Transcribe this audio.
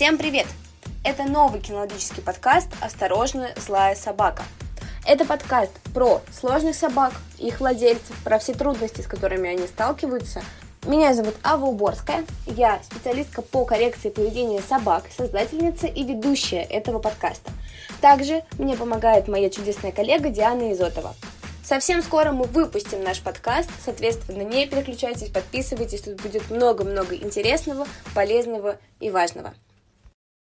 Всем привет! Это новый кинологический подкаст «Осторожно, злая собака». Это подкаст про сложных собак, их владельцев, про все трудности, с которыми они сталкиваются. Меня зовут Ава Уборская, я специалистка по коррекции поведения собак, создательница и ведущая этого подкаста. Также мне помогает моя чудесная коллега Диана Изотова. Совсем скоро мы выпустим наш подкаст, соответственно, не переключайтесь, подписывайтесь, тут будет много-много интересного, полезного и важного.